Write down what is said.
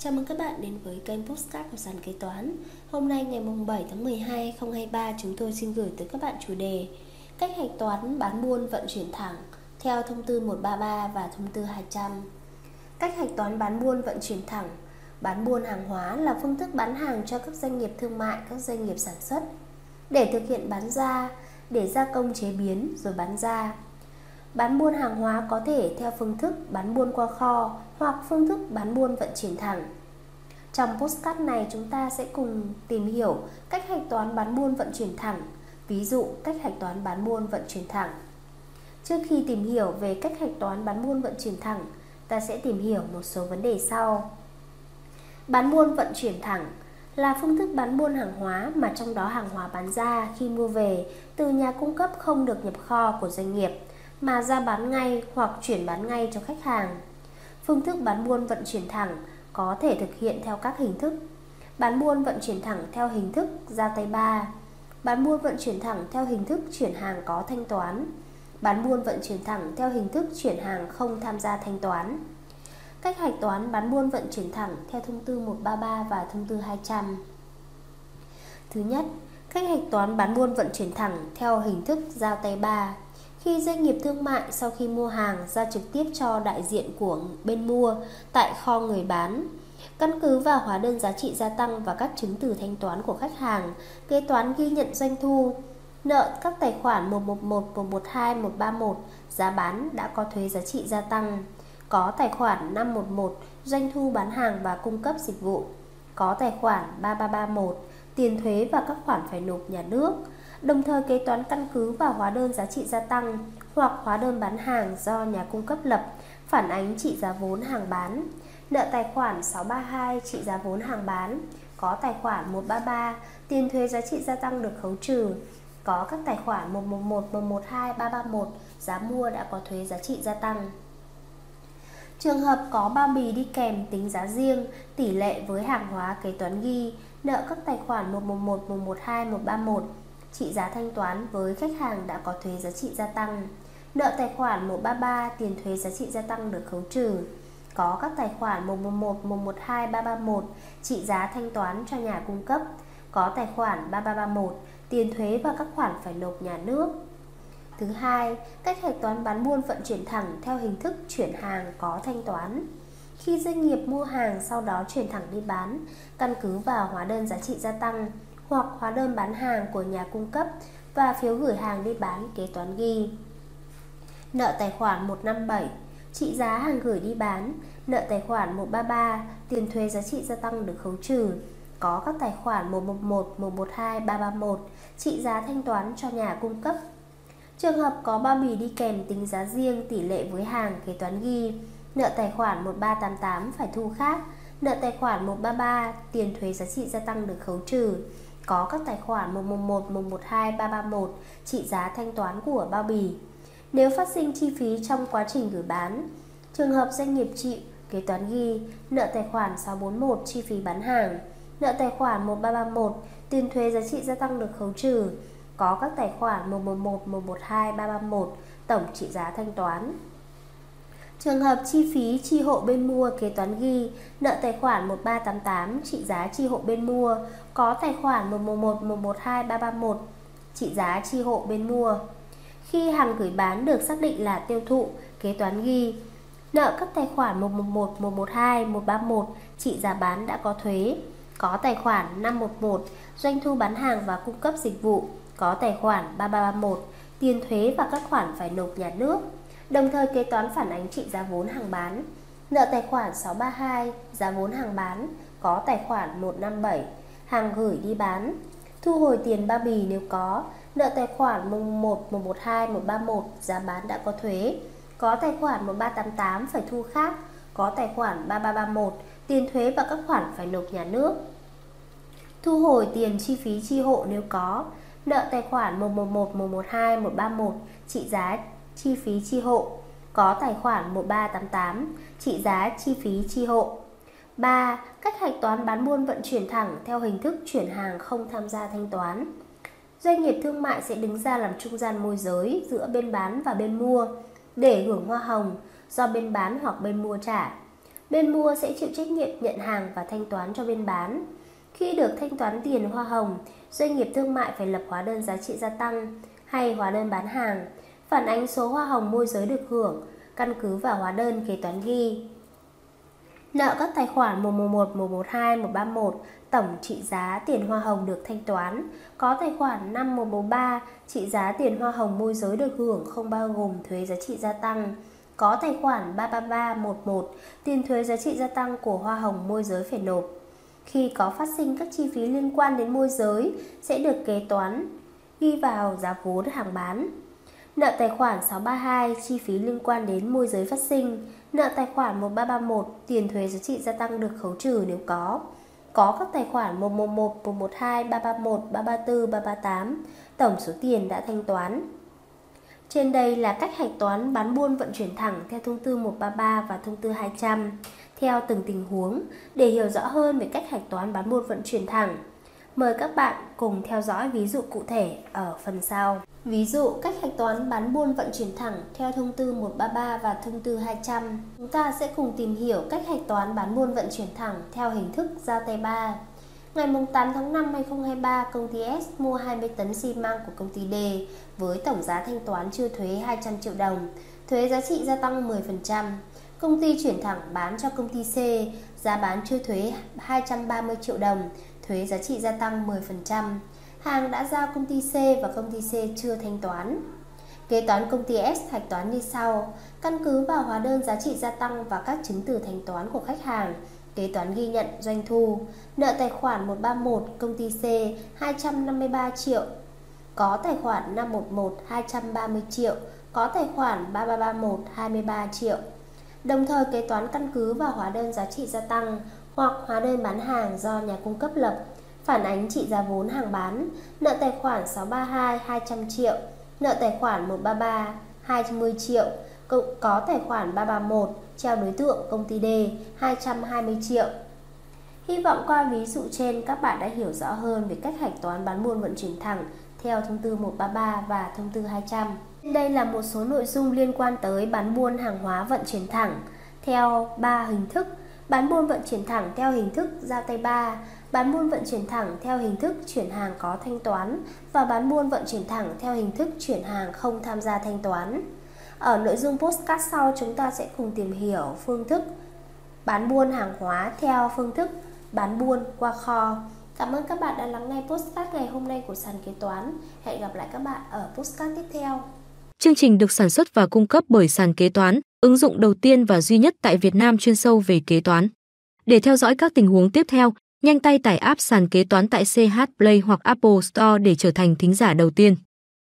Chào mừng các bạn đến với kênh Postcard của Sàn Kế Toán. Hôm nay ngày 7 tháng 12 2023 chúng tôi xin gửi tới các bạn chủ đề Cách hạch toán bán buôn vận chuyển thẳng theo thông tư 133 và thông tư 200 Cách hạch toán bán buôn vận chuyển thẳng. Bán buôn hàng hóa là phương thức bán hàng cho các doanh nghiệp thương mại, các doanh nghiệp sản xuất. Để thực hiện bán ra, để gia công chế biến rồi bán ra. Bán buôn hàng hóa có thể theo phương thức bán buôn qua kho hoặc phương thức bán buôn vận chuyển thẳng. Trong postcard này chúng ta sẽ cùng tìm hiểu cách hạch toán bán buôn vận chuyển thẳng, ví dụ cách hạch toán bán buôn vận chuyển thẳng. Trước khi tìm hiểu về cách hạch toán bán buôn vận chuyển thẳng, ta sẽ tìm hiểu một số vấn đề sau. Bán buôn vận chuyển thẳng là phương thức bán buôn hàng hóa mà trong đó hàng hóa bán ra khi mua về từ nhà cung cấp không được nhập kho của doanh nghiệp mà ra bán ngay hoặc chuyển bán ngay cho khách hàng. Phương thức bán buôn vận chuyển thẳng có thể thực hiện theo các hình thức. Bán buôn vận chuyển thẳng theo hình thức ra tay ba. Bán buôn vận chuyển thẳng theo hình thức chuyển hàng có thanh toán. Bán buôn vận chuyển thẳng theo hình thức chuyển hàng không tham gia thanh toán. Cách hạch toán bán buôn vận chuyển thẳng theo thông tư 133 và thông tư 200. Thứ nhất, cách hạch toán bán buôn vận chuyển thẳng theo hình thức giao tay ba khi doanh nghiệp thương mại sau khi mua hàng ra trực tiếp cho đại diện của bên mua tại kho người bán, căn cứ vào hóa đơn giá trị gia tăng và các chứng từ thanh toán của khách hàng, kế toán ghi nhận doanh thu, nợ các tài khoản 111, 112, 131, giá bán đã có thuế giá trị gia tăng, có tài khoản 511, doanh thu bán hàng và cung cấp dịch vụ, có tài khoản 3331, tiền thuế và các khoản phải nộp nhà nước, đồng thời kế toán căn cứ vào hóa đơn giá trị gia tăng hoặc hóa đơn bán hàng do nhà cung cấp lập phản ánh trị giá vốn hàng bán. Nợ tài khoản 632 trị giá vốn hàng bán, có tài khoản 133 tiền thuế giá trị gia tăng được khấu trừ, có các tài khoản 111, 112, 331 giá mua đã có thuế giá trị gia tăng. Trường hợp có bao bì đi kèm tính giá riêng, tỷ lệ với hàng hóa kế toán ghi, nợ các tài khoản 111, 112, 131 trị giá thanh toán với khách hàng đã có thuế giá trị gia tăng. Nợ tài khoản 133 tiền thuế giá trị gia tăng được khấu trừ. Có các tài khoản 111, 112, 331 trị giá thanh toán cho nhà cung cấp. Có tài khoản 3331 tiền thuế và các khoản phải nộp nhà nước. Thứ hai, cách hạch toán bán buôn vận chuyển thẳng theo hình thức chuyển hàng có thanh toán. Khi doanh nghiệp mua hàng sau đó chuyển thẳng đi bán, căn cứ vào hóa đơn giá trị gia tăng, hoặc hóa đơn bán hàng của nhà cung cấp và phiếu gửi hàng đi bán kế toán ghi. Nợ tài khoản 157, trị giá hàng gửi đi bán, nợ tài khoản 133, tiền thuế giá trị gia tăng được khấu trừ. Có các tài khoản 111, 112, 331, trị giá thanh toán cho nhà cung cấp. Trường hợp có bao bì đi kèm tính giá riêng tỷ lệ với hàng kế toán ghi, nợ tài khoản 1388 phải thu khác, nợ tài khoản 133 tiền thuế giá trị gia tăng được khấu trừ có các tài khoản 111, 112, 331 trị giá thanh toán của bao bì. Nếu phát sinh chi phí trong quá trình gửi bán, trường hợp doanh nghiệp chịu kế toán ghi nợ tài khoản 641 chi phí bán hàng, nợ tài khoản 1331 tiền thuế giá trị gia tăng được khấu trừ, có các tài khoản 111, 112, 331 tổng trị giá thanh toán. Trường hợp chi phí chi hộ bên mua kế toán ghi nợ tài khoản 1388 trị giá chi hộ bên mua có tài khoản 111 112 331 trị giá chi hộ bên mua. Khi hàng gửi bán được xác định là tiêu thụ, kế toán ghi nợ các tài khoản 111 112 131 trị giá bán đã có thuế, có tài khoản 511 doanh thu bán hàng và cung cấp dịch vụ, có tài khoản 3331 tiền thuế và các khoản phải nộp nhà nước đồng thời kế toán phản ánh trị giá vốn hàng bán. Nợ tài khoản 632, giá vốn hàng bán, có tài khoản 157, hàng gửi đi bán. Thu hồi tiền ba bì nếu có, nợ tài khoản 1, 112, 131, giá bán đã có thuế. Có tài khoản 1388 phải thu khác, có tài khoản 3331, tiền thuế và các khoản phải nộp nhà nước. Thu hồi tiền chi phí chi hộ nếu có, nợ tài khoản 111, 112, 131, trị giá chi phí chi hộ, có tài khoản 1388, trị giá chi phí chi hộ. 3. Cách hạch toán bán buôn vận chuyển thẳng theo hình thức chuyển hàng không tham gia thanh toán. Doanh nghiệp thương mại sẽ đứng ra làm trung gian môi giới giữa bên bán và bên mua để hưởng hoa hồng do bên bán hoặc bên mua trả. Bên mua sẽ chịu trách nhiệm nhận hàng và thanh toán cho bên bán. Khi được thanh toán tiền hoa hồng, doanh nghiệp thương mại phải lập hóa đơn giá trị gia tăng hay hóa đơn bán hàng, phản ánh số hoa hồng môi giới được hưởng, căn cứ vào hóa đơn kế toán ghi. Nợ các tài khoản 111, 112, 131, tổng trị giá tiền hoa hồng được thanh toán. Có tài khoản 5113, trị giá tiền hoa hồng môi giới được hưởng không bao gồm thuế giá trị gia tăng. Có tài khoản 33311, tiền thuế giá trị gia tăng của hoa hồng môi giới phải nộp. Khi có phát sinh các chi phí liên quan đến môi giới sẽ được kế toán ghi vào giá vốn hàng bán. Nợ tài khoản 632 chi phí liên quan đến môi giới phát sinh, nợ tài khoản 1331 tiền thuế giá trị gia tăng được khấu trừ nếu có. Có các tài khoản 111, 112, 331, 334, 338, tổng số tiền đã thanh toán. Trên đây là cách hạch toán bán buôn vận chuyển thẳng theo thông tư 133 và thông tư 200 theo từng tình huống để hiểu rõ hơn về cách hạch toán bán buôn vận chuyển thẳng. Mời các bạn cùng theo dõi ví dụ cụ thể ở phần sau. Ví dụ cách hạch toán bán buôn vận chuyển thẳng theo thông tư 133 và thông tư 200. Chúng ta sẽ cùng tìm hiểu cách hạch toán bán buôn vận chuyển thẳng theo hình thức giao tay 3. Ngày 8 tháng 5 2023, công ty S mua 20 tấn xi măng của công ty D với tổng giá thanh toán chưa thuế 200 triệu đồng, thuế giá trị gia tăng 10%. Công ty chuyển thẳng bán cho công ty C, giá bán chưa thuế 230 triệu đồng, thuế giá trị gia tăng 10%. Hàng đã giao công ty C và công ty C chưa thanh toán. Kế toán công ty S hạch toán như sau: căn cứ vào hóa đơn giá trị gia tăng và các chứng từ thanh toán của khách hàng, kế toán ghi nhận doanh thu, nợ tài khoản 131 công ty C 253 triệu, có tài khoản 511 230 triệu, có tài khoản 3331 23 triệu. Đồng thời kế toán căn cứ vào hóa đơn giá trị gia tăng hoặc hóa đơn bán hàng do nhà cung cấp lập, phản ánh trị giá vốn hàng bán, nợ tài khoản 632 200 triệu, nợ tài khoản 133 20 triệu, có tài khoản 331 treo đối tượng công ty D 220 triệu. Hy vọng qua ví dụ trên các bạn đã hiểu rõ hơn về cách hạch toán bán buôn vận chuyển thẳng theo thông tư 133 và thông tư 200. Đây là một số nội dung liên quan tới bán buôn hàng hóa vận chuyển thẳng theo 3 hình thức bán buôn vận chuyển thẳng theo hình thức giao tay ba, bán buôn vận chuyển thẳng theo hình thức chuyển hàng có thanh toán và bán buôn vận chuyển thẳng theo hình thức chuyển hàng không tham gia thanh toán. Ở nội dung postcard sau chúng ta sẽ cùng tìm hiểu phương thức bán buôn hàng hóa theo phương thức bán buôn qua kho. Cảm ơn các bạn đã lắng nghe postcard ngày hôm nay của sàn kế toán. Hẹn gặp lại các bạn ở postcard tiếp theo. Chương trình được sản xuất và cung cấp bởi sàn kế toán, ứng dụng đầu tiên và duy nhất tại Việt Nam chuyên sâu về kế toán. Để theo dõi các tình huống tiếp theo, nhanh tay tải app sàn kế toán tại CH Play hoặc Apple Store để trở thành thính giả đầu tiên.